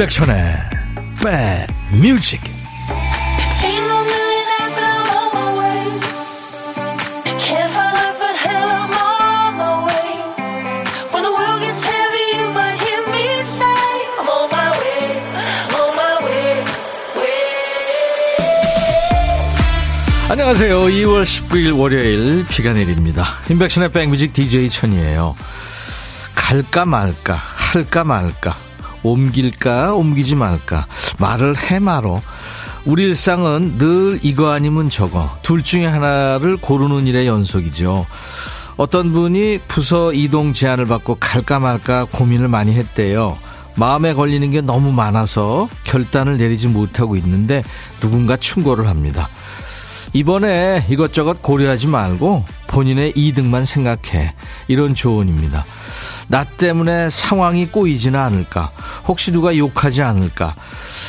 임백천의 백뮤직 안녕하세요. 2월 19일 월요일 비가 내립니다. 임백천의 백뮤직 DJ 천이에요. 갈까 말까 할까 말까 옮길까 옮기지 말까 말을 해마로 우리 일상은 늘 이거 아니면 저거 둘 중에 하나를 고르는 일의 연속이죠. 어떤 분이 부서 이동 제안을 받고 갈까 말까 고민을 많이 했대요. 마음에 걸리는 게 너무 많아서 결단을 내리지 못하고 있는데 누군가 충고를 합니다. 이번에 이것저것 고려하지 말고 본인의 이득만 생각해. 이런 조언입니다. 나 때문에 상황이 꼬이지는 않을까? 혹시 누가 욕하지 않을까?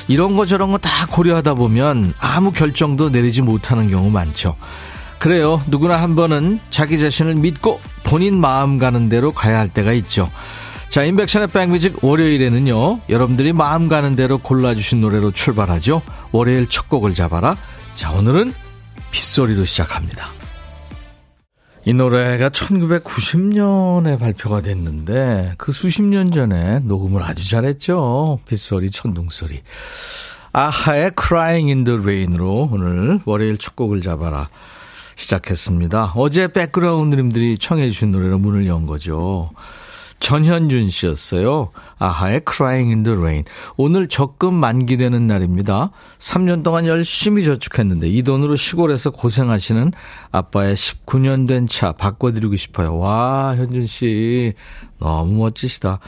이런 거 저런 거 다 고려하다 보면 아무 결정도 내리지 못하는 경우 많죠. 그래요. 누구나 한 번은 자기 자신을 믿고 본인 마음 가는 대로 가야 할 때가 있죠. 자, 인백션의 백뮤직 월요일에는요, 여러분들이 마음 가는 대로 골라주신 노래로 출발하죠. 월요일 첫 곡을 잡아라. 자, 오늘은 빗소리로 시작합니다. 이 노래가 1990년에 발표가 됐는데 그 수십 년 전에 녹음을 아주 잘했죠. 빗소리, 천둥소리. 아하의 Crying in the Rain으로 오늘 월요일 첫 곡을 잡아라 시작했습니다. 어제 백그라운드님들이 청해 주신 노래로 문을 연 거죠. 전현준 씨였어요. 아하의 Crying in the Rain. 오늘 적금 만기되는 날입니다. 3년 동안 열심히 저축했는데 이 돈으로 시골에서 고생하시는 아빠의 19년 된 차 바꿔드리고 싶어요. 와, 현준 씨. 너무 멋지시다.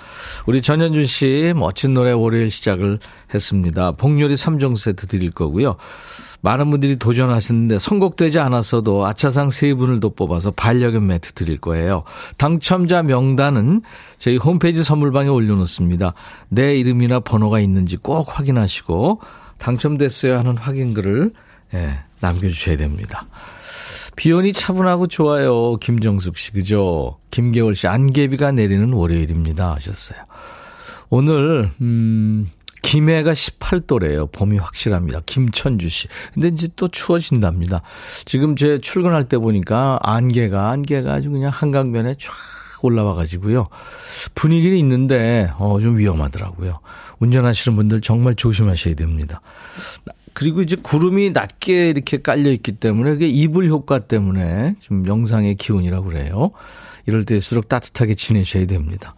우리 전현준 씨 멋진 노래 월요일 시작을 했습니다. 복요리 3종 세트 드릴 거고요. 많은 분들이 도전하셨는데 선곡되지 않았어도 아차상 세 분을 더 뽑아서 반려견 매트 드릴 거예요. 당첨자 명단은 저희 홈페이지 선물방에 올려놓습니다. 내 이름이나 번호가 있는지 꼭 확인하시고 당첨됐어요 하는 확인글을 예, 남겨주셔야 됩니다. 비온이 차분하고 좋아요. 김정숙 씨, 그죠? 김계월 씨, 안개비가 내리는 월요일입니다. 하셨어요. 오늘, 음, 김해가 18도래요. 봄이 확실합니다. 김천주 씨. 근데 이제 또 추워진답니다. 지금 제 출근할 때 보니까 안개가, 안개가 아주 그냥 한강변에 쫙 올라와 가지고요. 분위기는 있는데, 어, 좀 위험하더라고요. 운전하시는 분들 정말 조심하셔야 됩니다. 그리고 이제 구름이 낮게 이렇게 깔려 있기 때문에 그게 이불 효과 때문에 좀 영상의 기온이라고 그래요. 이럴 때일수록 따뜻하게 지내셔야 됩니다.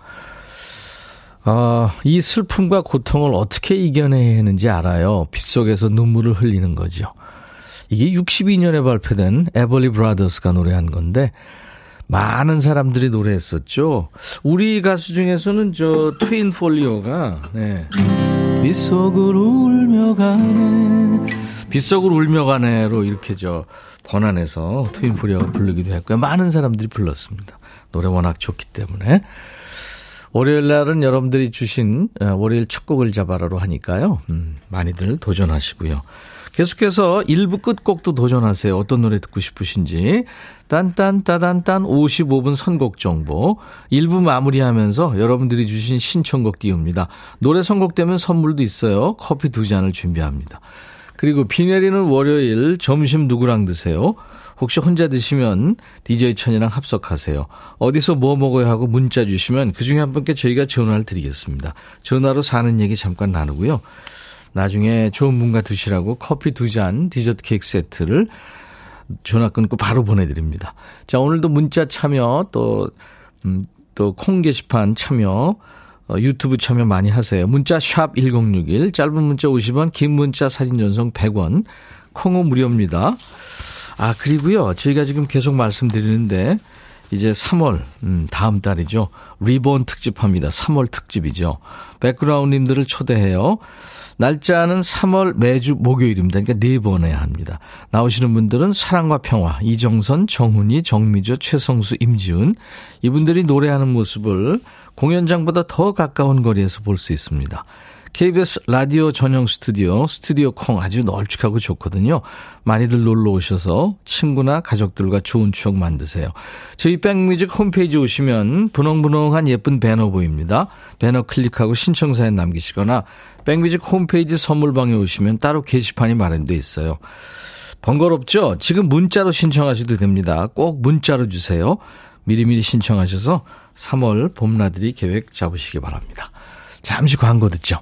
어, 이 슬픔과 고통을 어떻게 이겨내는지 알아요. 빗속에서 눈물을 흘리는 거죠. 이게 62년에 발표된 에벌리 브라더스가 노래한 건데 많은 사람들이 노래했었죠. 우리 가수 중에서는 저 트윈 폴리오가 네. 빗속을 울며 가네 빗속을 울며 가네로 이렇게 저 번안해서 트윈 폴리오가 부르기도 했고요. 많은 사람들이 불렀습니다. 노래 워낙 좋기 때문에 월요일 날은 여러분들이 주신 어, 월요일 첫 곡을 잡아라로 하니까요. 음, 많이들 도전하시고요. 계속해서 1부 끝곡도 도전하세요. 어떤 노래 듣고 싶으신지. 딴딴따단딴 55분 선곡 정보. 1부 마무리하면서 여러분들이 주신 신청곡 띄웁니다. 노래 선곡되면 선물도 있어요. 커피 두 잔을 준비합니다. 그리고 비 내리는 월요일 점심 누구랑 드세요? 혹시 혼자 드시면 DJ 천이랑 합석하세요. 어디서 뭐 먹어야 하고 문자 주시면 그중에 한 분께 저희가 전화를 드리겠습니다. 전화로 사는 얘기 잠깐 나누고요. 나중에 좋은 분과 드시라고 커피 두 잔 디저트 케이크 세트를 전화 끊고 바로 보내드립니다. 자, 오늘도 문자 참여 또, 음, 또 콩 게시판 참여 어, 유튜브 참여 많이 하세요. 문자 샵 1061, 짧은 문자 50원, 긴 문자 사진 전송 100원, 콩은 무료입니다. 아, 그리고요. 저희가 지금 계속 말씀드리는데 이제 3월 음, 다음 달이죠. 리본 특집합니다. 3월 특집이죠. 백그라운드님들을 초대해요. 날짜는 3월 매주 목요일입니다. 그러니까 네 번에 합니다. 나오시는 분들은 사랑과 평화, 이정선, 정훈이, 정미조, 최성수, 임지훈 이분들이 노래하는 모습을 공연장보다 더 가까운 거리에서 볼 수 있습니다. KBS 라디오 전용 스튜디오, 스튜디오 콩 아주 널찍하고 좋거든요. 많이들 놀러 오셔서 친구나 가족들과 좋은 추억 만드세요. 저희 백뮤직 홈페이지 오시면 분홍분홍한 예쁜 배너 보입니다. 배너 클릭하고 신청사연 남기시거나 백뮤직 홈페이지 선물방에 오시면 따로 게시판이 마련돼 있어요. 번거롭죠? 지금 문자로 신청하셔도 됩니다. 꼭 문자로 주세요. 미리미리 신청하셔서 3월 봄나들이 계획 잡으시기 바랍니다. 잠시 광고 듣죠.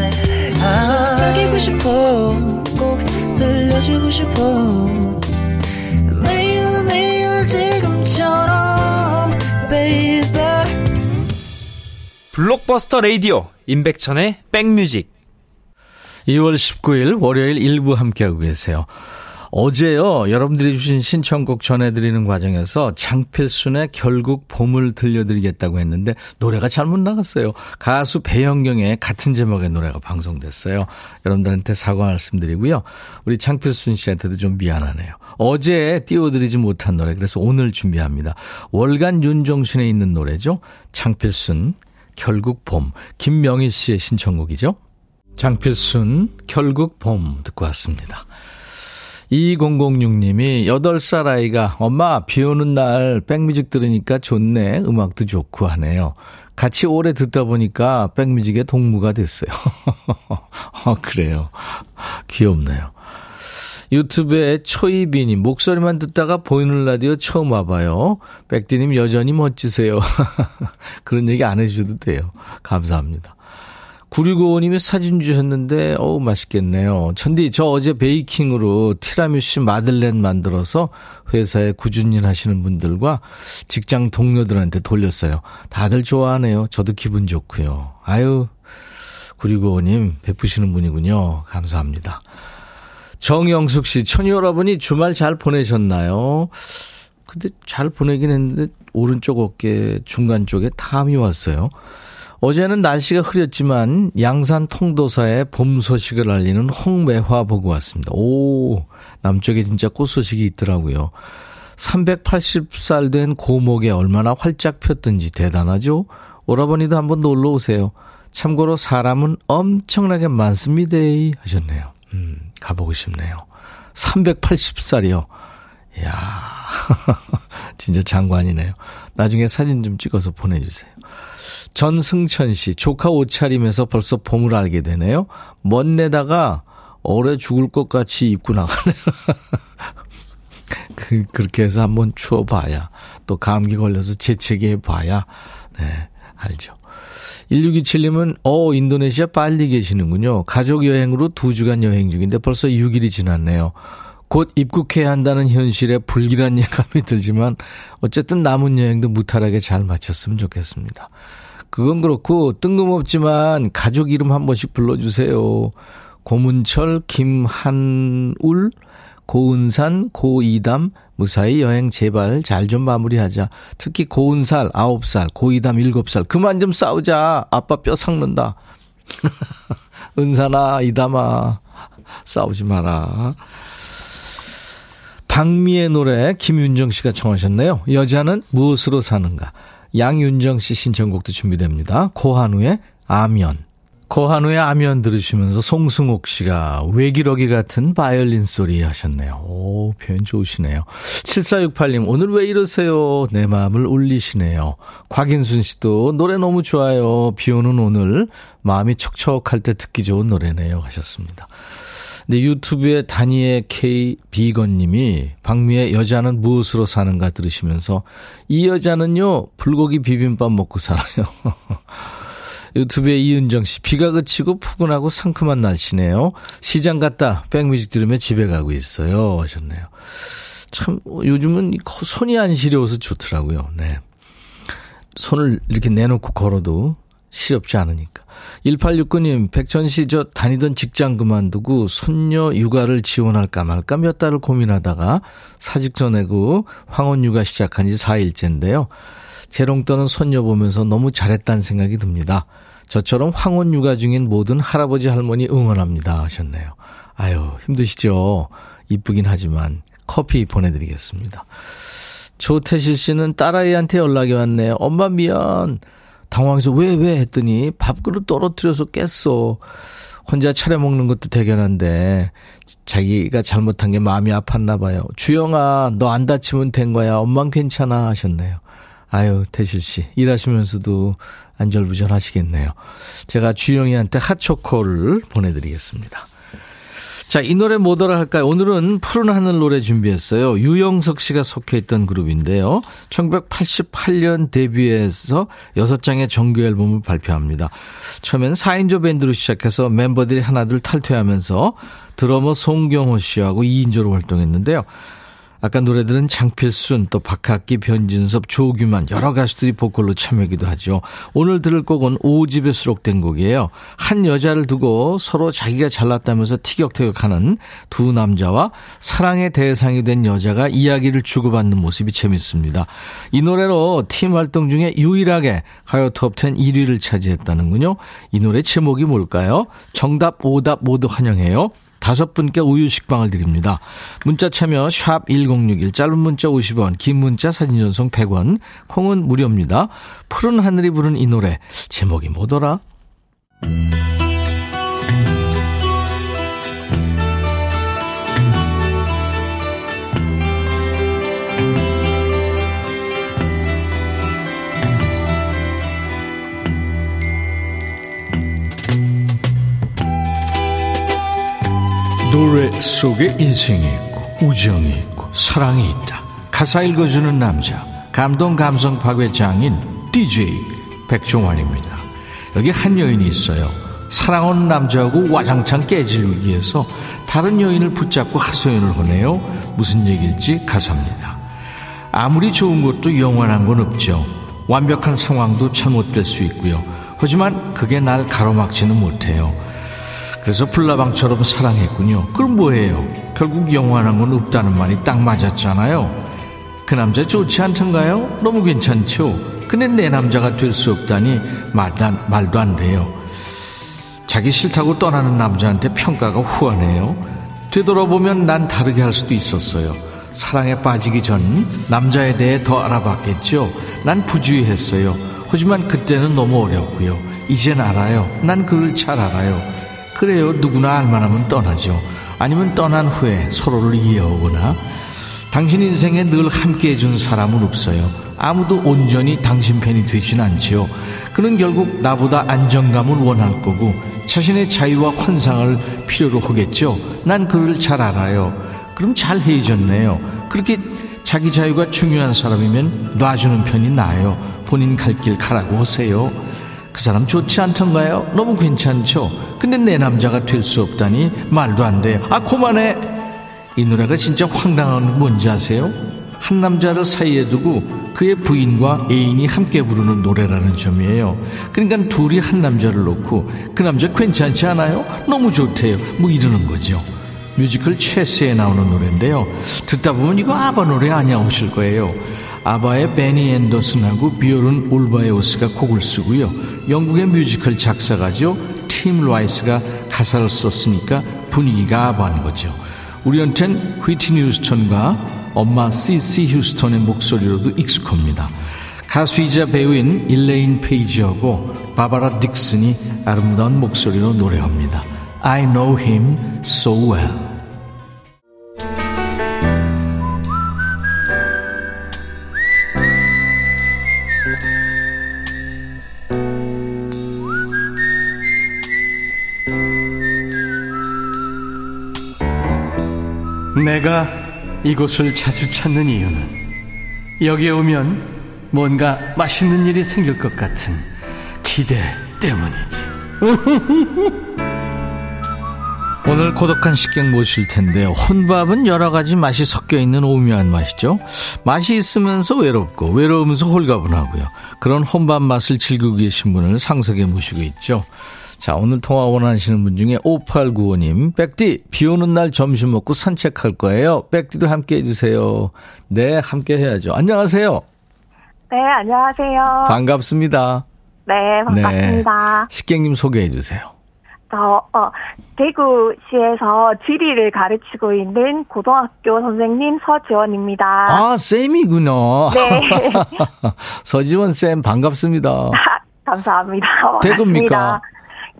싶어. 꼭 들려주고 싶어. 매일 매일 지금처럼 baby. 블록버스터 레이디오 임백천의 백뮤직. 2월 19일 월요일 일부 함께하고 계세요. 어제요, 여러분들이 주신 신청곡 전해드리는 과정에서 장필순의 결국 봄을 들려드리겠다고 했는데 노래가 잘못 나갔어요. 가수 배영경의 같은 제목의 노래가 방송됐어요. 여러분들한테 사과 말씀드리고요. 우리 장필순 씨한테도 좀 미안하네요. 어제 띄워드리지 못한 노래, 그래서 오늘 준비합니다. 월간 윤종신에 있는 노래죠. 장필순, 결국 봄. 김명희 씨의 신청곡이죠. 장필순, 결국 봄 듣고 왔습니다. 2006님이 8살 아이가 엄마 비 오는 날 백뮤직 들으니까 좋네. 음악도 좋고 하네요. 같이 오래 듣다 보니까 백뮤직의 동무가 됐어요. 어, 그래요. 귀엽네요. 유튜브에 초이비님 목소리만 듣다가 보이는 라디오 처음 와봐요. 백디님 여전히 멋지세요. 그런 얘기 안 해주셔도 돼요. 감사합니다. 9655님이 사진 주셨는데, 어우, 맛있겠네요. 천디, 저 어제 베이킹으로 티라미슈 마들렌 만들어서 회사에 꾸준히 하시는 분들과 직장 동료들한테 돌렸어요. 다들 좋아하네요. 저도 기분 좋고요. 아유, 9655님, 베푸시는 분이군요. 감사합니다. 정영숙 씨, 천이 여러분이 주말 잘 보내셨나요? 근데 잘 보내긴 했는데, 오른쪽 어깨 중간 쪽에 탐이 왔어요. 어제는 날씨가 흐렸지만 양산 통도사에 봄 소식을 알리는 홍매화 보고 왔습니다. 오, 남쪽에 진짜 꽃 소식이 있더라고요. 380살 된 고목에 얼마나 활짝 폈든지 대단하죠? 오라버니도 한번 놀러 오세요. 참고로 사람은 엄청나게 많습니다. 하셨네요. 음, 가보고 싶네요. 380살이요. 이야, 진짜 장관이네요. 나중에 사진 좀 찍어서 보내주세요. 전승천 씨, 조카 옷차림에서 벌써 봄을 알게 되네요. 멋내다가 오래 죽을 것 같이 입고 나가네요. 그, 그렇게 해서 한번 추워봐야, 또 감기 걸려서 재채기해 봐야, 네, 알죠. 1627님은, 어, 인도네시아 빨리 계시는군요. 가족 여행으로 두 주간 여행 중인데 벌써 6일이 지났네요. 곧 입국해야 한다는 현실에 불길한 예감이 들지만, 어쨌든 남은 여행도 무탈하게 잘 마쳤으면 좋겠습니다. 그건 그렇고 뜬금없지만 가족 이름 한 번씩 불러주세요. 고문철, 김한울, 고은산, 고이담, 무사히 여행 제발 잘 좀 마무리하자. 특히 고은살 9살, 고이담 7살. 그만 좀 싸우자. 아빠 뼈 삭는다. 은산아, 이담아. 싸우지 마라. 박미의 노래 김윤정 씨가 청하셨네요. 여자는 무엇으로 사는가. 양윤정 씨 신청곡도 준비됩니다. 고한우의 아면. 고한우의 아면 들으시면서 송승옥 씨가 외기러기 같은 바이올린 소리 하셨네요. 오, 표현 좋으시네요. 7468님, 오늘 왜 이러세요? 내 마음을 울리시네요. 곽인순 씨도 노래 너무 좋아요. 비 오는 오늘 마음이 촉촉할 때 듣기 좋은 노래네요. 하셨습니다. 근데 유튜브에 다니엘 K 비건님이 박미의 여자는 무엇으로 사는가 들으시면서 이 여자는요 불고기 비빔밥 먹고 살아요. 유튜브에 이은정 씨 비가 그치고 푸근하고 상큼한 날씨네요. 시장 갔다 백뮤직 들으며 집에 가고 있어요 하셨네요. 참 요즘은 손이 안 시려워서 좋더라고요. 네. 손을 이렇게 내놓고 걸어도 시렵지 않으니까. 1869님, 백천씨 저 다니던 직장 그만두고 손녀 육아를 지원할까 말까 몇 달을 고민하다가 사직서 내고 황혼 육아 시작한 지 4일째인데요. 재롱 떠는 손녀 보면서 너무 잘했다는 생각이 듭니다. 저처럼 황혼 육아 중인 모든 할아버지 할머니 응원합니다 하셨네요. 아유, 힘드시죠? 이쁘긴 하지만 커피 보내드리겠습니다. 조태실 씨는 딸아이한테 연락이 왔네요. 엄마 미안. 당황해서 왜, 왜 했더니 밥그릇 떨어뜨려서 깼어. 혼자 차려 먹는 것도 대견한데 자기가 잘못한 게 마음이 아팠나 봐요. 주영아, 너 안 다치면 된 거야. 엄만 괜찮아 하셨네요. 아유, 태실 씨. 일하시면서도 안절부절 하시겠네요. 제가 주영이한테 핫초코를 보내드리겠습니다. 자, 이 노래 뭐더라 할까요? 오늘은 푸른 하늘 노래 준비했어요. 유영석 씨가 속해 있던 그룹인데요. 1988년 데뷔해서 6장의 정규 앨범을 발표합니다. 처음엔 4인조 밴드로 시작해서 멤버들이 하나둘 탈퇴하면서 드러머 송경호 씨하고 2인조로 활동했는데요. 아까 노래들은 장필순, 또 박학기, 변진섭, 조규만 여러 가수들이 보컬로 참여하기도 하죠. 오늘 들을 곡은 5집에 수록된 곡이에요. 한 여자를 두고 서로 자기가 잘났다면서 티격태격하는 두 남자와 사랑의 대상이 된 여자가 이야기를 주고받는 모습이 재밌습니다. 이 노래로 팀 활동 중에 유일하게 가요 톱10 1위를 차지했다는군요. 이 노래 제목이 뭘까요? 정답, 오답 모두 환영해요. 다섯 분께 우유 식빵을 드립니다. 문자 참여 샵 1061, 짧은 문자 50원, 긴 문자 사진 전송 100원, 콩은 무료입니다. 푸른 하늘이 부른 이 노래, 제목이 뭐더라? 노래 속에 인생이 있고 우정이 있고 사랑이 있다. 가사 읽어주는 남자 감동 감성 파괴 장인 DJ 백종환입니다. 여기 한 여인이 있어요. 사랑하는 남자하고 와장창 깨지기 위해서 다른 여인을 붙잡고 하소연을 하네요. 무슨 얘기일지 가사입니다. 아무리 좋은 것도 영원한 건 없죠. 완벽한 상황도 잘못될 수 있고요. 하지만 그게 날 가로막지는 못해요. 그래서 불나방처럼 사랑했군요. 그럼 뭐예요? 결국 영원한 건 없다는 말이 딱 맞았잖아요. 그 남자 좋지 않던가요? 너무 괜찮죠? 근데 내 남자가 될 수 없다니 말도, 말도 안 돼요. 자기 싫다고 떠나는 남자한테 평가가 후하네요. 되돌아보면 난 다르게 할 수도 있었어요. 사랑에 빠지기 전 남자에 대해 더 알아봤겠죠. 난 부주의했어요. 하지만 그때는 너무 어렵고요. 이젠 알아요. 난 그를 잘 알아요. 그래요. 누구나 알만하면 떠나죠. 아니면 떠난 후에 서로를 이해하거나 당신 인생에 늘 함께 해준 사람은 없어요. 아무도 온전히 당신 편이 되진 않지요. 그는 결국 나보다 안정감을 원할 거고 자신의 자유와 환상을 필요로 하겠죠. 난 그를 잘 알아요. 그럼 잘 해줬네요. 그렇게 자기 자유가 중요한 사람이면 놔주는 편이 나아요. 본인 갈 길 가라고 하세요. 그 사람 좋지 않던가요? 너무 괜찮죠? 근데 내 남자가 될 수 없다니 말도 안 돼요. 아, 그만해! 이 노래가 진짜 황당한 건 뭔지 아세요? 한 남자를 사이에 두고 그의 부인과 애인이 함께 부르는 노래라는 점이에요. 그러니까 둘이 한 남자를 놓고 그 남자 괜찮지 않아요? 너무 좋대요. 뭐 이러는 거죠. 뮤지컬 체스에 나오는 노래인데요. 듣다 보면 이거 아바 노래 아니야 하실 거예요. 아바의 베니 앤더슨하고 비요른 울바에우스가 곡을 쓰고요. 영국의 뮤지컬 작사가죠. 팀 라이스가 가사를 썼으니까 분위기가 아바인 거죠. 우리한텐 휘트니 휴스턴과 엄마 시시 휴스턴의 목소리로도 익숙합니다. 가수이자 배우인 일레인 페이지하고 바바라 딕슨이 아름다운 목소리로 노래합니다. I know him so well. 내가 이곳을 자주 찾는 이유는 여기에 오면 뭔가 맛있는 일이 생길 것 같은 기대 때문이지. 오늘 고독한 식객 모실 텐데요. 혼밥은 여러 가지 맛이 섞여 있는 오묘한 맛이죠. 맛이 있으면서 외롭고 외로우면서 홀가분하고요. 그런 혼밥 맛을 즐기고 계신 분을 상석에 모시고 있죠. 자, 오늘 통화 원하시는 분 중에 5895님, 백디, 비 오는 날 점심 먹고 산책할 거예요. 백디도 함께 해주세요. 네, 함께 해야죠. 안녕하세요. 네, 안녕하세요. 반갑습니다. 네, 반갑습니다. 네. 식객님 소개해 주세요. 저, 어, 대구시에서 지리를 가르치고 있는 고등학교 선생님 서지원입니다. 아, 쌤이구나. 네. 서지원 쌤, 반갑습니다. 감사합니다. 대구입니까?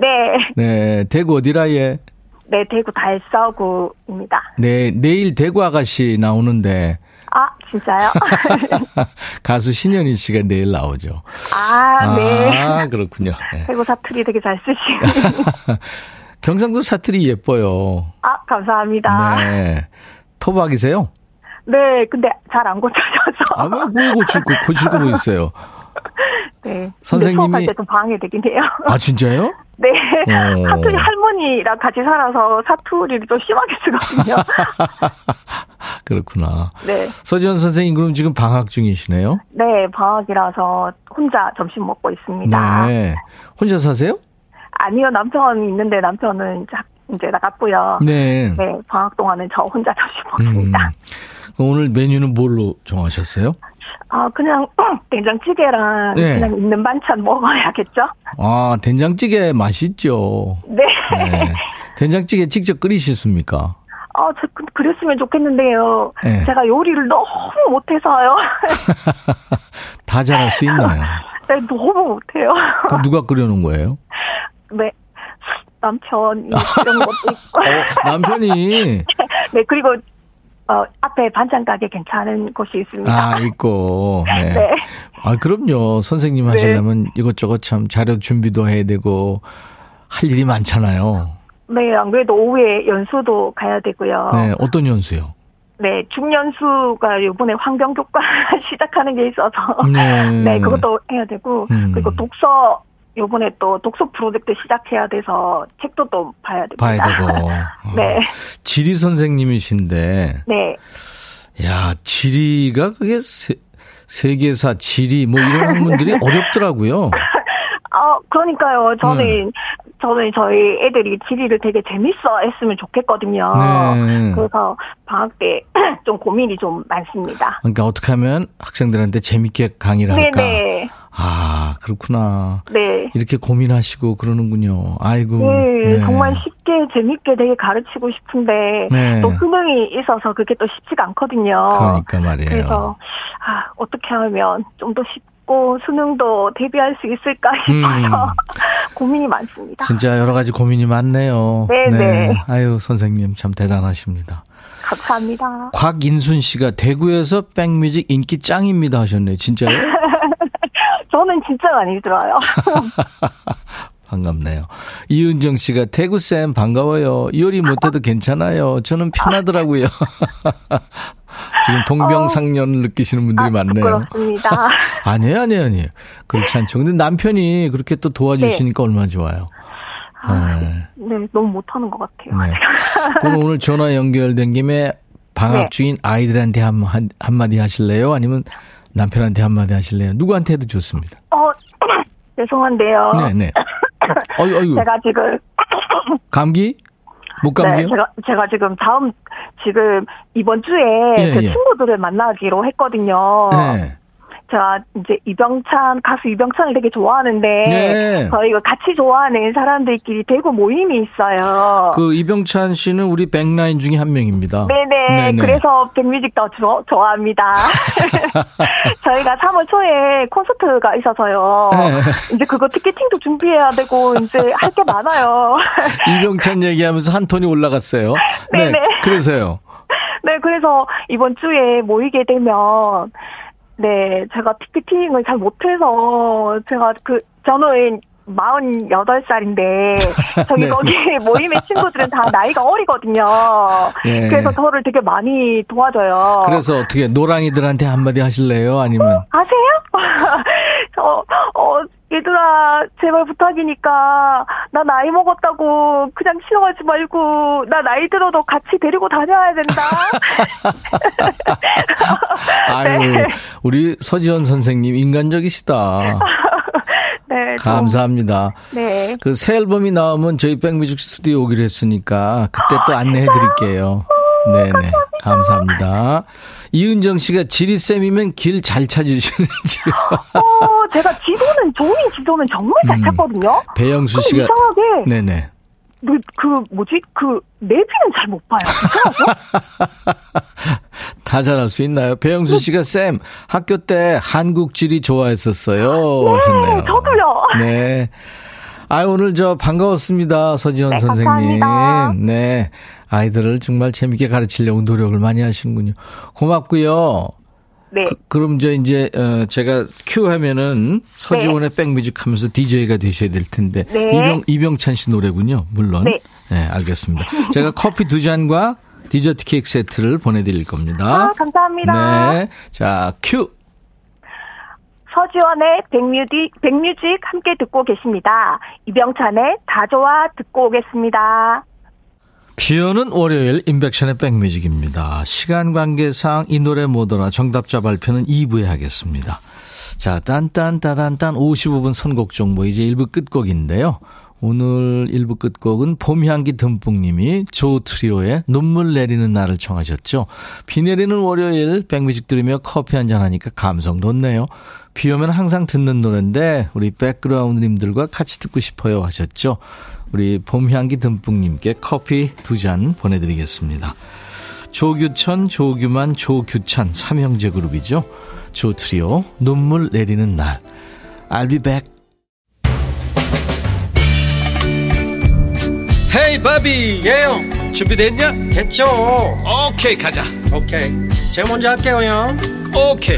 네. 네, 대구 어디라 예? 네, 대구 달서구입니다. 네, 내일 대구 아가씨 나오는데. 아, 진짜요? 가수 신현희 씨가 내일 나오죠. 아, 네. 아, 그렇군요. 네. 대구 사투리 되게 잘 쓰시고. 경상도 사투리 예뻐요. 아, 감사합니다. 네. 토박이세요? 네, 근데 잘 안 고쳐져서. 아, 왜 고칠 거, 고칠 거뭐 있어요? 네. 선생님이- 수업할 때 좀 방해되긴 해요. 아, 진짜요? 네. 어. 사투리 할머니랑 같이 살아서 사투리를 좀 심하게 쓰거든요. 그렇구나. 네. 서지원 선생님, 그럼 지금 방학 중이시네요? 네, 방학이라서 혼자 점심 먹고 있습니다. 네. 혼자 사세요? 아니요, 남편이 있는데 남편은 이제 나갔고요. 네. 네, 방학 동안은 저 혼자 점심 음. 먹습니다. 그럼 오늘 메뉴는 뭘로 정하셨어요? 아, 그냥 된장찌개랑 네. 그냥 있는 반찬 먹어야겠죠? 아, 된장찌개 맛있죠. 네. 네. 된장찌개 직접 끓이셨습니까? 아, 저 그- 그랬으면 좋겠는데요. 네. 제가 요리를 너무 못해서요. 다 잘할 수 있나요? 네, 너무 못해요. 그럼 누가 끓여놓은 거예요? 네. 남편이 이런 것도 있고. 어, 남편이 네, 그리고, 어, 앞에 반찬 가게 괜찮은 곳이 있습니다. 아 있고 네. 네. 아 그럼요 선생님 하시려면 이것저것 참 자료 준비도 해야 되고 할 일이 많잖아요. 네, 안 그래도 오후에 연수도 가야 되고요. 네 어떤 연수요? 네, 중연수가 이번에 환경교과 시작하는 게 있어서. 네. 네, 그것도 해야 되고. 음. 그리고 독서, 요번에 또 독서 프로젝트 시작해야 돼서 책도 또 봐야 됩니다. 봐야 되고. 어. 네, 지리 선생님이신데 네. 야 지리가 그게 세, 세계사 지리 뭐 이런 학문들이 어렵더라고요. 아, 그러니까요. 저는, 네. 저는 저희 애들이 지리를 되게 재밌어 했으면 좋겠거든요. 네. 그래서 방학 때 좀 고민이 좀 많습니다. 그러니까 어떻게 하면 학생들한테 재밌게 강의를 할까? 네네. 아 그렇구나. 네. 이렇게 고민하시고 그러는군요. 아이고. 네, 정말 쉽게 재밌게 되게 가르치고 싶은데 네. 또 수능이 있어서 그게 또 쉽지가 않거든요. 그러니까 말이에요. 그래서 아, 어떻게 하면 좀 더 쉽고 수능도 대비할 수 있을까 싶어서 음. 고민이 많습니다. 진짜 여러 가지 고민이 많네요. 네, 네. 아유, 선생님 참 대단하십니다. 감사합니다. 곽인순 씨가 대구에서 백뮤직 인기 짱입니다 하셨네요. 진짜요? 저는 진짜 많이 들어요. 반갑네요. 이은정 씨가 대구쌤 반가워요. 요리 못해도 괜찮아요. 저는 편하더라고요. 지금 동병상련을 느끼시는 분들이 아, 많네요. 부끄럽습니다. 아니에요, 아니에요, 아니에요. 그렇지 않죠. 근데 남편이 그렇게 또 도와주시니까 얼마나 좋아요. 네. 네, 너무 못하는 것 같아요. 네. 그럼 오늘 전화 연결된 김에 방학 네. 중인 아이들한테 한, 한, 한마디 하실래요? 아니면 남편한테 한마디 하실래요? 누구한테 해도 좋습니다. 어, 죄송한데요. 네네. 어유, 어유. 제가 지금 감기? 목 네, 감기요? 제가 제가 지금 다음 지금 이번 주에 예, 그 예. 친구들을 만나기로 했거든요. 네. 제가 이제 이병찬 가수 이병찬을 되게 좋아하는데 네. 저희가 같이 좋아하는 사람들끼리 대구 모임이 있어요. 그 이병찬 씨는 우리 백라인 중에 한 명입니다. 네네. 네네. 그래서 백뮤직 더 좋아, 좋아합니다. 저희가 3월 초에 콘서트가 있어서요. 네. 이제 그거 티켓팅도 준비해야 되고 이제 할 게 많아요. 이병찬 얘기하면서 한 톤이 올라갔어요. 네. 네 네. 그래서요. 네, 그래서 이번 주에 모이게 되면, 네, 제가 티켓팅을 잘 못해서, 제가 그, 저는 48살인데, 저기 네. 거기 모임의 친구들은 다 나이가 어리거든요. 예. 그래서 저를 되게 많이 도와줘요. 그래서 어떻게 노랑이들한테 한마디 하실래요? 아니면 아세요? 저, 어, 어, 얘들아, 제발 부탁이니까, 나 나이 먹었다고, 그냥 싫어하지 말고, 나 나이 들어도 같이 데리고 다녀야 된다. 아유, 네. 우리 서지원 선생님 인간적이시다. 네. 좀, 감사합니다. 네. 그 새 앨범이 나오면 저희 백뮤직 스튜디오 오기로 했으니까 그때 또 안내해 드릴게요. 네네. 감사합니다. 이은정 씨가 지리쌤이면 길 잘 찾으시는지. 어, 제가 지도는, 종이 지도는 정말 잘 음. 찾거든요. 배영수 씨가. 이상하게, 네네. 그, 그, 뭐지? 그, 내비는 잘 못 봐요. 다 잘할 수 있나요? 배영수 씨가 쌤, 학교 때 한국 지리 좋아했었어요. 하셨네요. 네, 저도요. 네. 아 오늘 저 반가웠습니다. 서지원 네, 선생님. 감사합니다. 네. 아이들을 정말 재밌게 가르치려고 노력을 많이 하시는군요. 고맙고요. 네. 그, 럼저 이제 어 제가 큐 하면은 서지원의 백뮤직 하면서 DJ가 되셔야 될 텐데 네. 이병 이병찬 씨 노래군요. 물론. 네. 알겠습니다. 제가 커피 두 잔과 디저트 케이크 세트를 보내 드릴 겁니다. 아, 감사합니다. 네. 자, 큐. 서지원의 백뮤직, 백뮤직 함께 듣고 계십니다. 이병찬의 다 좋아 듣고 오겠습니다. 비 오는 월요일 인백션의 백뮤직입니다. 시간 관계상 이 노래 뭐더라 정답자 발표는 2부에 하겠습니다. 자, 딴딴따단딴 55분 선곡 정보 이제 1부 끝곡인데요. 오늘 1부 끝곡은 봄향기 듬뿍님이 조 트리오의 눈물 내리는 날을 청하셨죠. 비 내리는 월요일 백뮤직 들으며 커피 한잔 하니까 감성 돋네요. 비 오면 항상 듣는 노래인데 우리 백그라운드님들과 같이 듣고 싶어요 하셨죠. 우리 봄향기 듬뿍님께 커피 두 잔 보내드리겠습니다. 조규천, 조규만, 조규찬 삼형제 그룹이죠. 조 트리오 눈물 내리는 날. I'll be back. 헤이 바비 예영 준비됐냐? 됐죠 오케이 가자 오케이 제가 먼저 할게요 형 오케이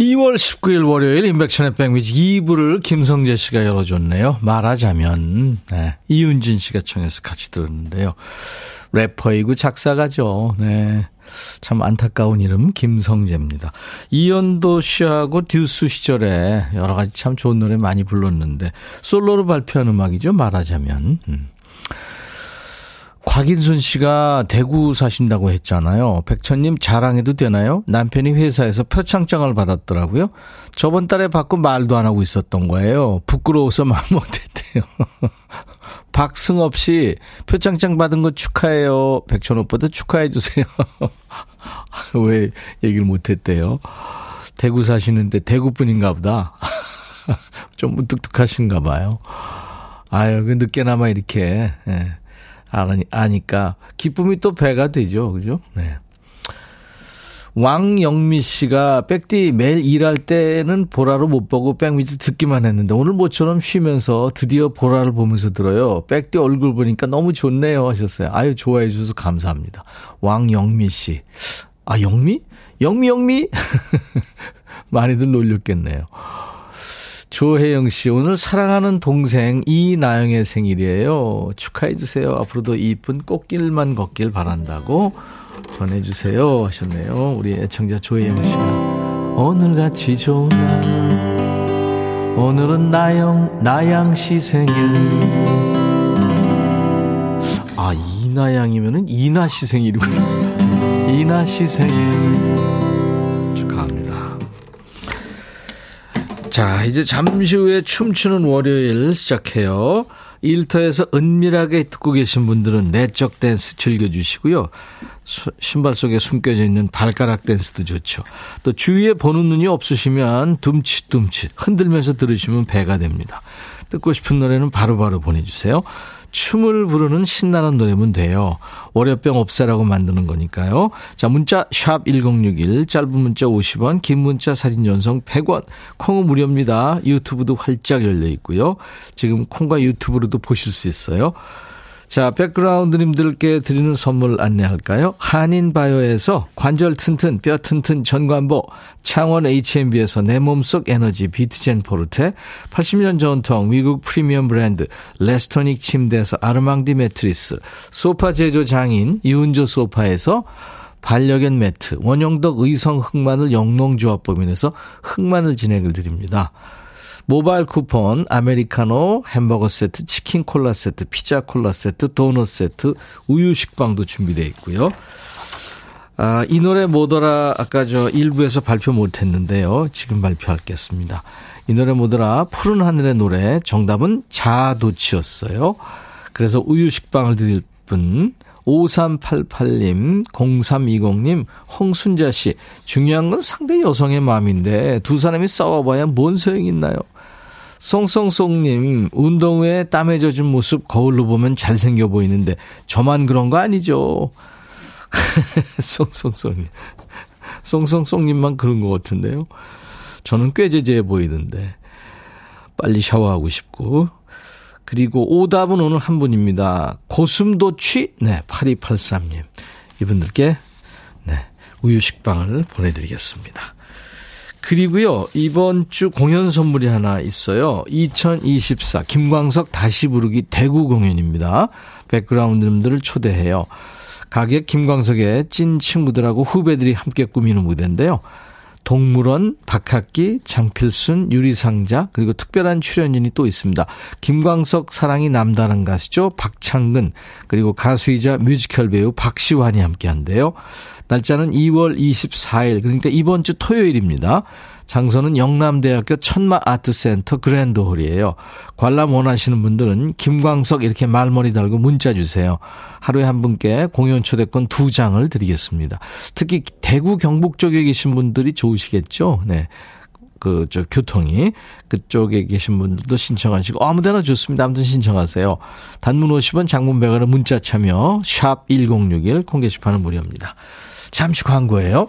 2월 19일 월요일 인백션의 백뮤직 2부를 김성재 씨가 열어줬네요. 말하자면 네, 이윤진 씨가 청해서 같이 들었는데요. 래퍼이고 작사가죠. 네. 참 안타까운 이름 김성재입니다. 이연도 씨하고 듀스 시절에 여러 가지 참 좋은 노래 많이 불렀는데 솔로로 발표한 음악이죠. 말하자면. 음. 곽인순 씨가 대구 사신다고 했잖아요. 백천님 자랑해도 되나요? 남편이 회사에서 표창장을 받았더라고요. 저번 달에 받고 말도 안 하고 있었던 거예요. 부끄러워서 말 못했대요. 박승업 씨 표창장 받은 거 축하해요. 백천 오빠도 축하해 주세요. 왜 얘기를 못했대요? 대구 사시는데 대구 분인가 보다. 좀 무뚝뚝하신가 봐요. 아유, 그 늦게나마 이렇게 예. 아니, 아니까 기쁨이 또 배가 되죠. 그죠? 네. 왕영미 씨가 백디 매일 일할 때는 보라로 못 보고 백미지 듣기만 했는데 오늘 모처럼 쉬면서 드디어 보라를 보면서 들어요. 백디 얼굴 보니까 너무 좋네요 하셨어요. 아유 좋아해 주셔서 감사합니다. 왕영미 씨. 아 영미? 영미 영미? 많이들 놀렸겠네요. 조혜영 씨, 오늘 사랑하는 동생 이나영의 생일이에요. 축하해주세요. 앞으로도 이쁜 꽃길만 걷길 바란다고 전해주세요. 하셨네요. 우리 애청자 조혜영 씨가. 오늘같이 좋은 날, 오늘은 나영, 나양 씨 생일. 아, 이나양이면은 이나 씨 생일이구나. 이나 씨 생일. 자, 이제 잠시 후에 춤추는 월요일 시작해요. 일터에서 은밀하게 듣고 계신 분들은 내적 댄스 즐겨주시고요. 수, 신발 속에 숨겨져 있는 발가락 댄스도 좋죠. 또 주위에 보는 눈이 없으시면 둠칫둠칫 흔들면서 들으시면 배가 됩니다. 듣고 싶은 노래는 바로바로 바로 보내주세요. 춤을 부르는 신나는 노래면 돼요. 월요병 없애라고 만드는 거니까요. 자, 문자 샵 1061, 짧은 문자 50원, 긴 문자 사진 전송 100원, 콩은 무료입니다. 유튜브도 활짝 열려 있고요. 지금 콩과 유튜브로도 보실 수 있어요. 자, 백그라운드님들께 드리는 선물 안내할까요? 한인바이오에서 관절 튼튼, 뼈 튼튼 전관보, 창원 H&B에서 내 몸속 에너지 비트젠 포르테, 80년 전통 미국 프리미엄 브랜드 레스토닉 침대에서 아르망디 매트리스, 소파 제조 장인 이운조 소파에서 반려견 매트, 원형덕 의성 흑마늘 영농조합법인에서 흑마늘 진액을 드립니다. 모바일 쿠폰, 아메리카노, 햄버거 세트, 치킨 콜라 세트, 피자 콜라 세트, 도넛 세트, 우유 식빵도 준비되어 있고요. 아, 이 노래 뭐더라 아까 저 1부에서 발표 못 했는데요. 지금 발표하겠습니다. 이 노래 뭐더라 푸른 하늘의 노래 정답은 자도치였어요. 그래서 우유 식빵을 드릴 분 5388님, 0320님, 홍순자 씨. 중요한 건 상대 여성의 마음인데 두 사람이 싸워봐야 뭔 소용이 있나요? 송송송님, 운동 후에 땀에 젖은 모습 거울로 보면 잘생겨 보이는데, 저만 그런 거 아니죠? 송송송님. 송송송님만 그런 것 같은데요. 저는 꽤 제재해 보이는데, 빨리 샤워하고 싶고. 그리고 오답은 오늘 한 분입니다. 고슴도취? 네, 8283님. 이분들께, 네, 우유식빵을 보내드리겠습니다. 그리고요, 이번 주 공연 선물이 하나 있어요. 2024 김광석 다시 부르기 대구 공연입니다. 백그라운드님들을 초대해요. 가게 김광석의 찐 친구들하고 후배들이 함께 꾸미는 무대인데요. 동물원, 박학기, 장필순, 유리상자, 그리고 특별한 출연진이 또 있습니다. 김광석 사랑이 남다른 가수죠. 박창근, 그리고 가수이자 뮤지컬 배우 박시환이 함께 한대요. 날짜는 2월 24일, 그러니까 이번 주 토요일입니다. 장소는 영남대학교 천마 아트센터 그랜드홀이에요. 관람 원하시는 분들은 김광석 이렇게 말머리 달고 문자 주세요. 하루에 한 분께 공연 초대권 두 장을 드리겠습니다. 특히 대구 경북 쪽에 계신 분들이 좋으시겠죠? 네. 그, 저, 교통이. 그쪽에 계신 분들도 신청하시고, 아무 데나 좋습니다. 아무튼 신청하세요. 단문 50원, 장문 100원의 문자 참여, 샵 1061, 콩 게시판은 무료입니다. 잠시 광고예요.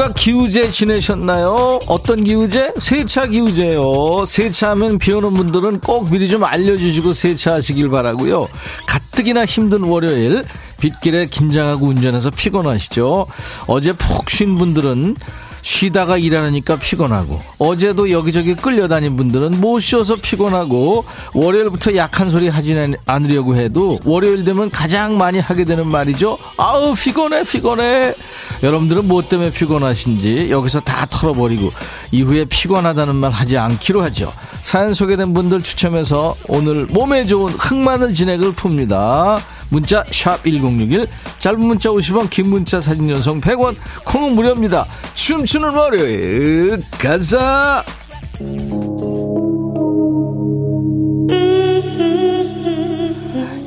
누가 기우제 지내셨나요? 어떤 기우제? 세차 기우제요. 세차하면 비 오는 분들은 꼭 미리 좀 알려주시고 세차하시길 바라고요. 가뜩이나 힘든 월요일 빗길에 긴장하고 운전해서 피곤하시죠? 어제 푹 쉰 분들은 쉬다가 일하니까 피곤하고 어제도 여기저기 끌려다닌 분들은 못 쉬어서 피곤하고 월요일부터 약한 소리 하지 않으려고 해도 월요일 되면 가장 많이 하게 되는 말이죠. 아우 피곤해 피곤해. 여러분들은 뭐 때문에 피곤하신지 여기서 다 털어버리고 이후에 피곤하다는 말 하지 않기로 하죠. 사연 소개된 분들 추첨해서 오늘 몸에 좋은 흑마늘 진액을 풉니다 문자 1061, 짧은 문자 50원, 긴 문자 사진 연속 100원, 콩은 무료입니다. 춤추는 월요일 가자.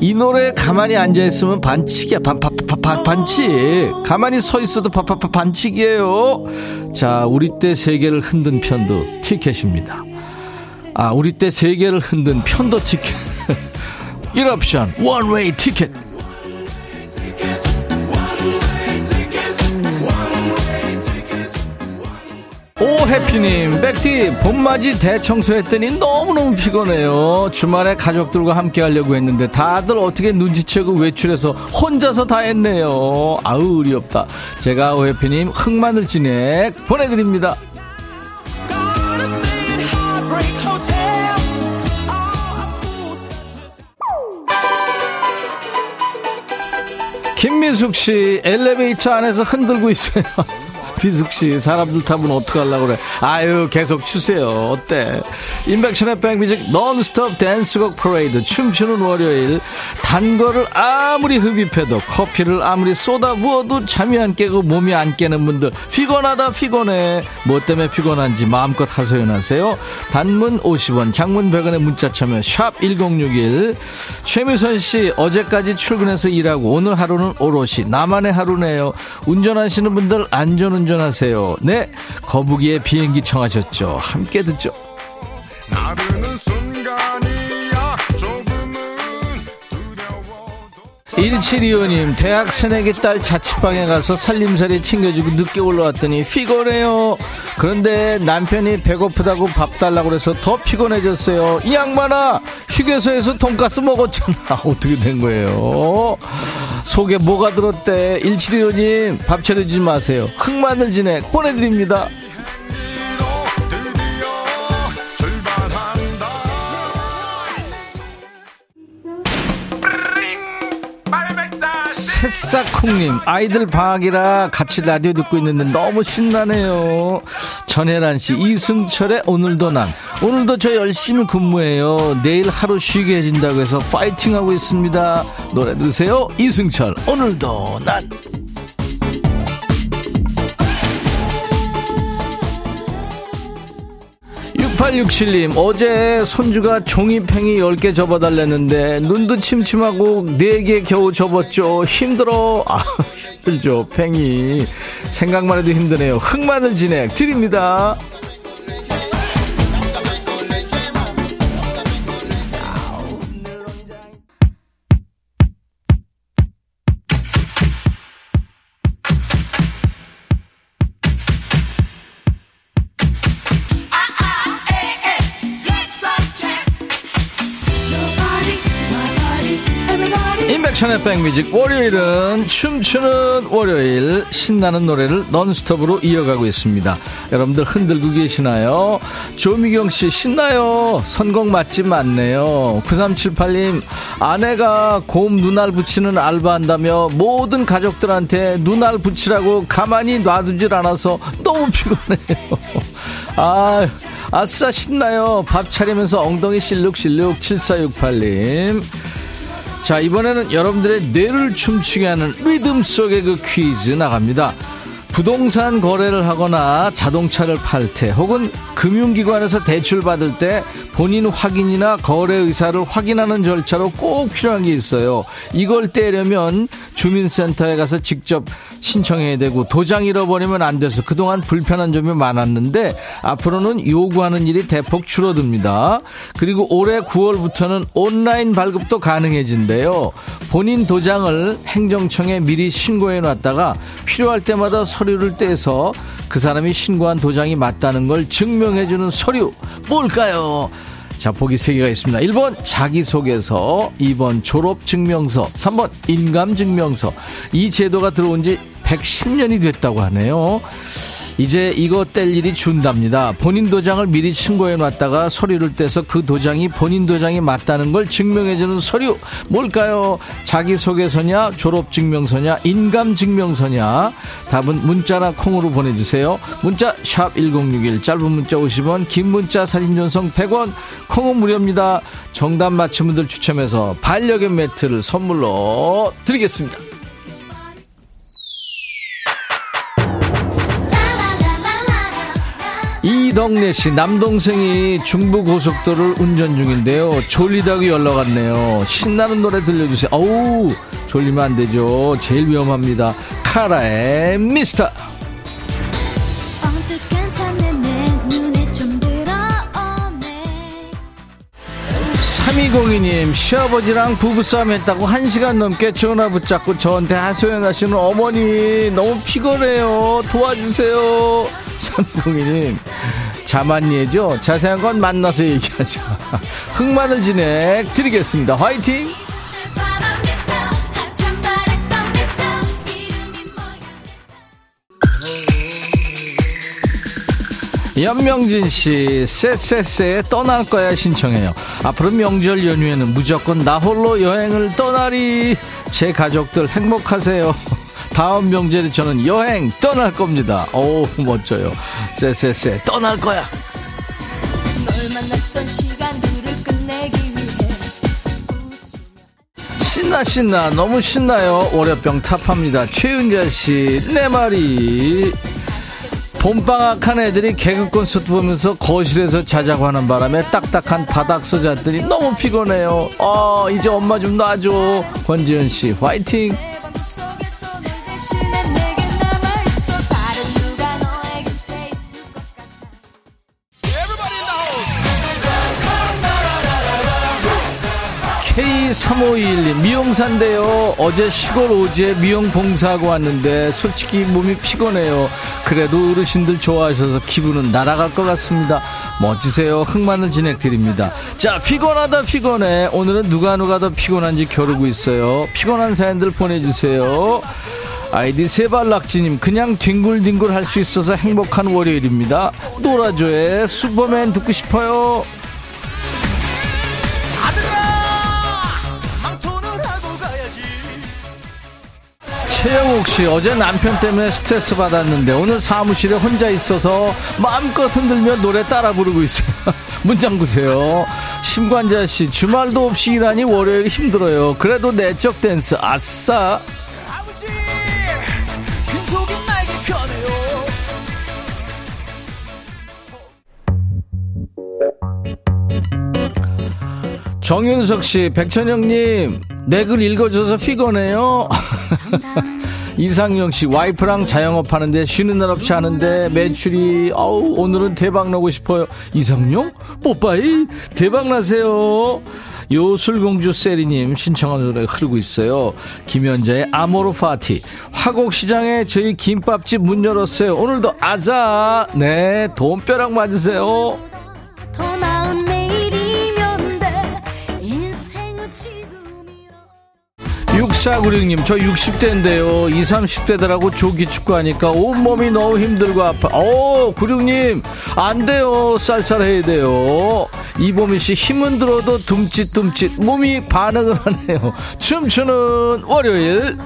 이 노래 가만히 앉아있으면 반칙이야. 반, 반, 반, 반칙. 가만히 서 있어도 반, 반, 반칙이에요. 자, 우리 때 세계를 흔든 편도 티켓입니다. 아, 우리 때 세계를 흔든 편도 티켓. 1옵션 원웨이 티켓 해피님, 백디, 봄맞이 대청소했더니 너무너무 피곤해요. 주말에 가족들과 함께 하려고 했는데 다들 어떻게 눈치채고 외출해서 혼자서 다 했네요. 아우, 의리 없다. 제가 오해피님 흑마늘 진액 보내드립니다. 김미숙 씨 엘리베이터 안에서 흔들고 있어요. 비숙 씨 사람들 타면 어떡하려고 그래. 아유 계속 추세요. 어때? 인백션의 백뮤직 논스톱 댄스곡 프레이드 춤추는 월요일 단 거를 아무리 흡입해도 커피를 아무리 쏟아 부어도 잠이 안 깨고 몸이 안 깨는 분들 피곤하다 피곤해. 뭐 때문에 피곤한지 마음껏 하소연하세요. 단문 50원 장문 100원의 문자 참여 샵 1061 최미선 씨 어제까지 출근해서 일하고 오늘 하루는 오롯이 나만의 하루네요. 운전하시는 분들 안전운전 운전하세요. 네, 거북이의 비행기 청하셨죠. 함께 듣죠. 나르는 순간 1725님 대학 새내기 딸 자취방에 가서 살림살이 챙겨주고 늦게 올라왔더니 피곤해요. 그런데 남편이 배고프다고 밥 달라고 그래서 더 피곤해졌어요. 이 양반아 휴게소에서 돈가스 먹었잖아. 어떻게 된 거예요? 속에 뭐가 들었대? 1725님 밥 차려주지 마세요. 흑마늘 진액 보내드립니다 새싹콩님 아이들 방학이라 같이 라디오 듣고 있는데 너무 신나네요. 전혜란씨 이승철의 오늘도 난. 오늘도 저 열심히 근무해요. 내일 하루 쉬게 해준다고 해서 파이팅하고 있습니다. 노래 들으세요. 이승철 오늘도 난 6867님, 어제 손주가 종이팽이 10개 접어달랬는데, 눈도 침침하고 4개 겨우 접었죠. 힘들어. 아, 힘들죠. 팽이. 생각만 해도 힘드네요. 흑마늘 진액 드립니다. 인백천의 백뮤직 월요일은 춤추는 월요일 신나는 노래를 넌스톱으로 이어가고 있습니다. 여러분들 흔들고 계시나요? 조미경 씨 신나요. 선곡 맛집 많네요. 9378님 아내가 곰 눈알 붙이는 알바한다며 모든 가족들한테 눈알 붙이라고 가만히 놔두질 않아서 너무 피곤해요. 아, 아싸 신나요. 밥 차리면서 엉덩이 실룩실룩 7468님. 자, 이번에는 여러분들의 뇌를 춤추게 하는 리듬 속의 그 퀴즈 나갑니다. 부동산 거래를 하거나 자동차를 팔 때 혹은 금융기관에서 대출 받을 때 본인 확인이나 거래 의사를 확인하는 절차로 꼭 필요한 게 있어요. 이걸 떼려면 주민센터에 가서 직접 신청해야 되고 도장 잃어버리면 안 돼서 그동안 불편한 점이 많았는데 앞으로는 요구하는 일이 대폭 줄어듭니다. 그리고 올해 9월부터는 온라인 발급도 가능해진대요. 본인 도장을 행정청에 미리 신고해 놨다가 필요할 때마다 서 류를 떼서 그 사람이 신고한 도장이 맞다는 걸 증명해주는 서류 뭘까요? 자, 보기 3개가 있습니다. 1번 자기소개서, 2번 졸업증명서, 3번 인감증명서. 이 제도가 들어온 지 110년이 됐다고 하네요. 이제 이거 뗄 일이 준답니다. 본인 도장을 미리 신고해 놨다가 서류를 떼서 그 도장이 본인 도장이 맞다는 걸 증명해주는 서류 뭘까요? 자기소개서냐 졸업증명서냐 인감증명서냐 답은 문자나 콩으로 보내주세요. 문자 샵1061 짧은 문자 50원 긴 문자 사진 전송 100원 콩은 무료입니다. 정답 맞힌 분들 추첨해서 반려견 매트를 선물로 드리겠습니다. 이덕래 씨 남동생이 중부고속도로를 운전 중인데요. 졸리다고 연락 왔네요. 신나는 노래 들려주세요. 어우 졸리면 안 되죠. 제일 위험합니다. 카라의 미스터. 3202님 시아버지랑 부부싸움 했다고 1시간 넘게 전화 붙잡고 저한테 하소연하시는 어머니 너무 피곤해요 도와주세요 3302님, 자만예죠? 자세한 건 만나서 얘기하죠. 흑마늘 진행 드리겠습니다. 화이팅! 연명진 씨, 쎄쎄쎄 떠날 거야 신청해요. 앞으로 명절 연휴에는 무조건 나 홀로 여행을 떠나리. 제 가족들 행복하세요. 다음 명절에 저는 여행 떠날 겁니다. 오, 멋져요. 쎄쎄쎄 떠날 거야. 신나 신나 너무 신나요. 월요병 탑합니다. 최윤자 씨, 내 말이 봄방학한 애들이 개그 콘서트 보면서 거실에서 자자고 하는 바람에 딱딱한 바닥 서 잤더니 너무 피곤해요. 어, 이제 엄마 좀 놔줘. 권지현 씨, 화이팅! K3521님, 미용사인데요. 어제 시골 오지에 미용 봉사하고 왔는데, 솔직히 몸이 피곤해요. 그래도 어르신들 좋아하셔서 기분은 날아갈 것 같습니다. 멋지세요. 흑마늘 진행 드립니다. 자, 피곤하다, 피곤해. 오늘은 누가 누가 더 피곤한지 겨루고 있어요. 피곤한 사연들 보내주세요. 아이디 세발락지님, 그냥 뒹굴뒹굴 할 수 있어서 행복한 월요일입니다. 놀아줘의 슈퍼맨 듣고 싶어요. 최영욱 씨, 어제 남편 때문에 스트레스 받았는데 오늘 사무실에 혼자 있어서 마음껏 흔들며 노래 따라 부르고 있어요. 문장 보세요. 심관자 씨, 주말도 없이 일하니 월요일 힘들어요. 그래도 내적 댄스, 아싸. 정윤석 씨, 백천영님, 내 글 읽어줘서 피곤해요. 이상영 씨, 와이프랑 자영업 하는데 쉬는 날 없이 하는데 매출이, 아우, 오늘은 대박 나고 싶어요. 이상용? 뽀빠이? 대박 나세요. 요술공주 세리님 신청한 노래 흐르고 있어요. 김현자의 아모르 파티. 화곡시장에 저희 김밥집 문 열었어요. 오늘도 아자. 네, 돈벼락 맞으세요. 6496님, 저 60대인데요. 20, 30대들하고 조기 축구하니까 온몸이 너무 힘들고 아파. 어, 96님, 안 돼요. 쌀쌀해야 돼요. 이보미 씨, 힘은 들어도 둠칫둠칫 몸이 반응을 하네요. 춤추는 월요일.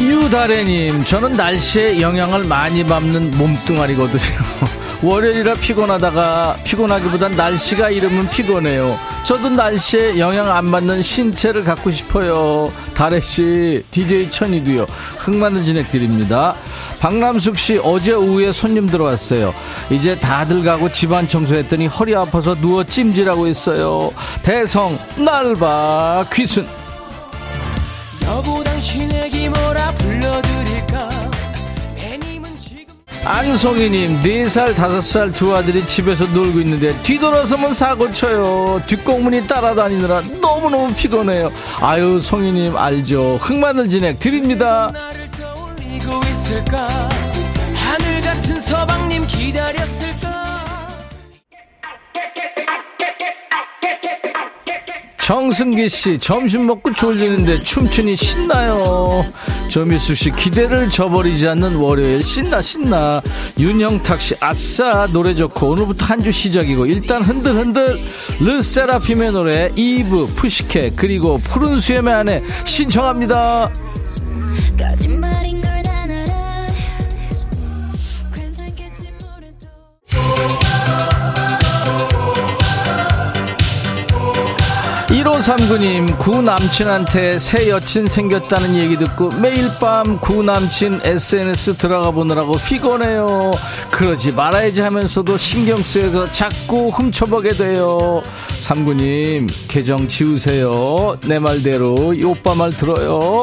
유다래님, 저는 날씨에 영향을 많이 받는 몸뚱아리거든요. 월요일이라 피곤하다가 피곤하기보단 날씨가 이러면 피곤해요. 저도 날씨에 영향 안 받는 신체를 갖고 싶어요. 다래씨, DJ 천이도요. 흑마늘 진행 드립니다. 박남숙 씨, 어제 오후에 손님 들어왔어요. 이제 다들 가고 집안 청소했더니 허리 아파서 누워 찜질하고 있어요. 대성, 날봐, 귀순. 여보 당신에게 뭐라 지금 안송이님, 4살, 5살 두 아들이 집에서 놀고 있는데 뒤돌아서면 사고 쳐요. 뒷공문이 따라다니느라 너무너무 피곤해요. 아유, 송이님, 알죠. 흑마늘 진행 드립니다. 하늘 같은 서방님 기다렸을까 정승기 씨, 점심 먹고 졸리는데 춤추니 신나요. 조미수 씨, 기대를 저버리지 않는 월요일 신나 신나. 윤영탁 씨, 아싸 노래 좋고 오늘부터 한 주 시작이고 일단 흔들 흔들. 르세라핌의 노래 이브 푸시케 그리고 푸른 수염의 안에 신청합니다. 거짓말인 1539님, 구 남친한테 새 여친 생겼다는 얘기 듣고 매일 밤 구 남친 SNS 들어가 보느라고 피곤해요. 그러지 말아야지 하면서도 신경 쓰여서 자꾸 훔쳐보게 돼요. 39님, 계정 지우세요. 내 말대로 이 오빠 말 들어요.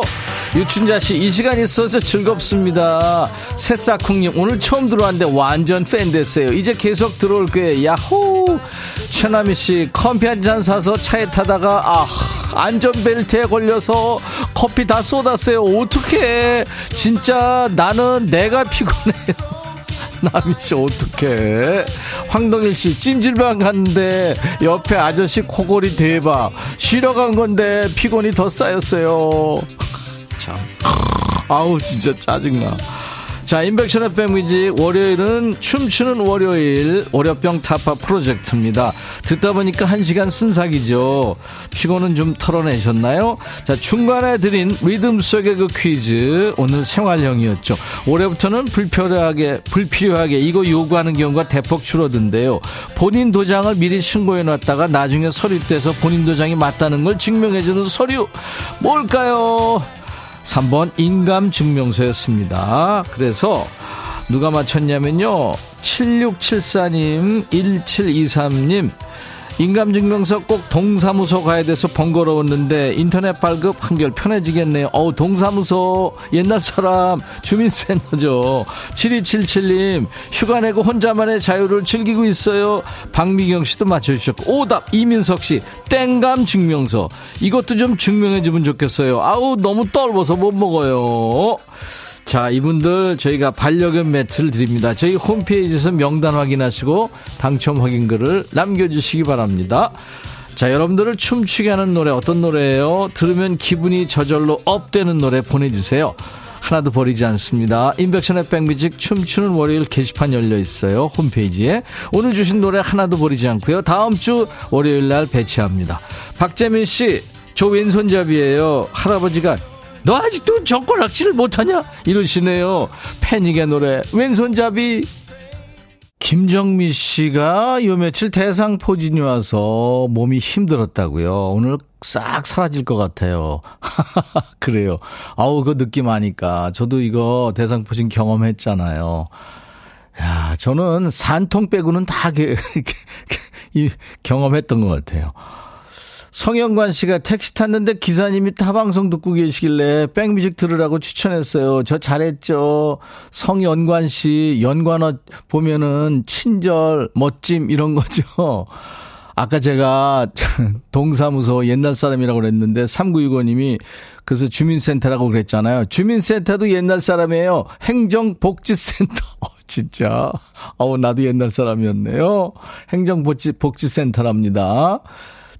유춘자 씨, 이 시간 있어서 즐겁습니다. 새싹쿵님, 오늘 처음 들어왔는데 완전 팬 됐어요. 이제 계속 들어올 거예요. 야호! 최남희 씨, 커피 한 잔 사서 차에 타다가, 아, 안전벨트에 걸려서 커피 다 쏟았어요. 어떡해. 진짜 나는 내가 피곤해요. 남희 씨, 어떡해. 황동일 씨, 찜질방 갔는데 옆에 아저씨 코골이 대박. 쉬러 간 건데 피곤이 더 쌓였어요. 참. 아우, 진짜 짜증나. 자, 인백션의 백뮤직 월요일은 춤추는 월요일 월요병 타파 프로젝트입니다. 듣다 보니까 한 시간 순삭이죠. 피곤은 좀 털어내셨나요? 자, 중간에 드린 리듬 속의 그 퀴즈 오늘 생활형이었죠. 올해부터는 불필요하게 불필요하게 이거 요구하는 경우가 대폭 줄어든대요. 본인 도장을 미리 신고해 놨다가 나중에 서류 떼서 본인 도장이 맞다는 걸 증명해주는 서류 뭘까요? 3번 인감증명서였습니다. 그래서 누가 맞췄냐면요. 7674님, 1723님, 인감증명서 꼭 동사무소 가야 돼서 번거로웠는데 인터넷 발급 한결 편해지겠네요. 어우, 동사무소 옛날 사람 주민센터죠. 7277님, 휴가 내고 혼자만의 자유를 즐기고 있어요. 박미경 씨도 맞춰주셨고, 오답, 이민석 씨, 땡감 증명서. 이것도 좀 증명해주면 좋겠어요. 아우, 너무 떨어서 못 먹어요. 자, 이분들 저희가 반려견 매트를 드립니다. 저희 홈페이지에서 명단 확인하시고 당첨 확인글을 남겨주시기 바랍니다. 자, 여러분들을 춤추게 하는 노래 어떤 노래예요? 들으면 기분이 저절로 업되는 노래 보내주세요. 하나도 버리지 않습니다. 인백션의 백뮤직 춤추는 월요일 게시판 열려 있어요. 홈페이지에. 오늘 주신 노래 하나도 버리지 않고요. 다음 주 월요일 날 배치합니다. 박재민 씨, 저 왼손잡이에요. 할아버지가 너 아직도 젓가락질을 못하냐? 이러시네요. 패닉의 노래 왼손잡이 김정미 씨가 요 며칠 대상 포진이 와서 몸이 힘들었다고요. 오늘 싹 사라질 것 같아요. 그래요. 아우 그 느낌 아니까 저도 이거 대상 포진 경험했잖아요. 야, 저는 산통 빼고는 다 게, 이, 경험했던 것 같아요. 성영관 씨가 택시 탔는데 기사님이 타방송 듣고 계시길래 백뮤직 들으라고 추천했어요. 저 잘했죠. 성연관 씨, 연관어 보면은 친절, 멋짐 이런 거죠. 아까 제가 동사무소 옛날 사람이라고 그랬는데 3965님이 그래서 주민센터라고 그랬잖아요. 주민센터도 옛날 사람이에요. 행정복지센터. 어, 진짜. 어우, 나도 옛날 사람이었네요. 행정복지센터랍니다.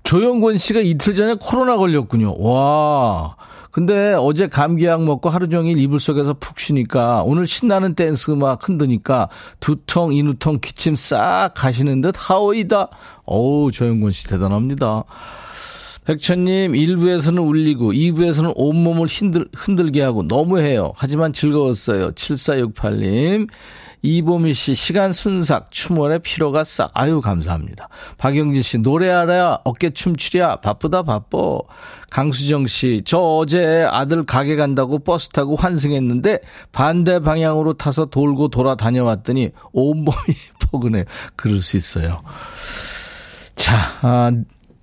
조영권 씨가 이틀 전에 코로나 걸렸군요. 와. 근데 어제 감기약 먹고 하루 종일 이불 속에서 푹 쉬니까 오늘 신나는 댄스 음악 흔드니까 두통, 인후통, 기침 싹 가시는 듯 하오이다. 어우, 조영권 씨 대단합니다. 백천님, 1부에서는 울리고 2부에서는 온몸을 흔들, 흔들게 하고 너무해요. 하지만 즐거웠어요. 7468님. 이보미 씨, 시간 순삭, 춤월에 피로가 싹. 아유, 감사합니다. 박영진 씨, 노래하랴, 어깨춤 추랴, 바쁘다, 바빠. 강수정 씨, 저 어제 아들 가게 간다고 버스 타고 환승했는데 반대 방향으로 타서 돌고 돌아 다녀왔더니 온몸이 포근해요. 그럴 수 있어요. 자, 아,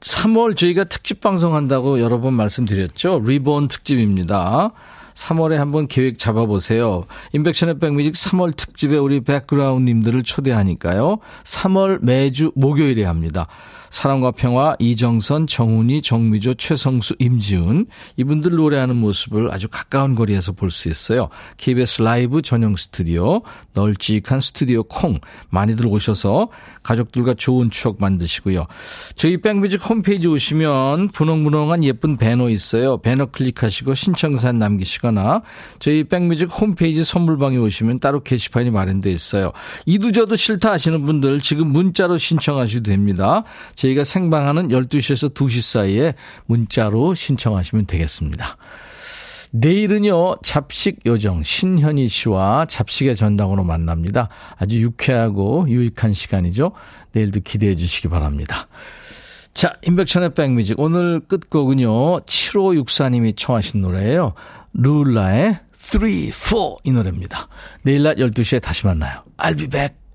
3월 저희가 특집 방송한다고 여러 번 말씀드렸죠. 리본 특집입니다. 3월에 한번 계획 잡아보세요. 인백션의 백뮤직 3월 특집에 우리 백그라운드님들을 초대하니까요. 3월 매주 목요일에 합니다. 사랑과 평화, 이정선, 정훈이, 정미조, 최성수, 임지훈 이분들 노래하는 모습을 아주 가까운 거리에서 볼 수 있어요. KBS 라이브 전용 스튜디오, 널찍한 스튜디오 콩 많이들 오셔서 가족들과 좋은 추억 만드시고요. 저희 백뮤직 홈페이지 오시면 분홍분홍한 예쁜 배너 있어요. 배너 클릭하시고 신청사연 남기시거나 저희 백뮤직 홈페이지 선물방에 오시면 따로 게시판이 마련돼 있어요. 이두저도 싫다 하시는 분들 지금 문자로 신청하셔도 됩니다. 저희가 생방하는 12시에서 2시 사이에 문자로 신청하시면 되겠습니다. 내일은요, 잡식 요정 신현희 씨와 잡식의 전당으로 만납니다. 아주 유쾌하고 유익한 시간이죠. 내일도 기대해 주시기 바랍니다. 자, 인백천의 백뮤직. 오늘 끝곡은요, 7564님이 청하신 노래예요. 룰라의 3, 4 이 노래입니다. 내일 낮 12시에 다시 만나요. I'll be back.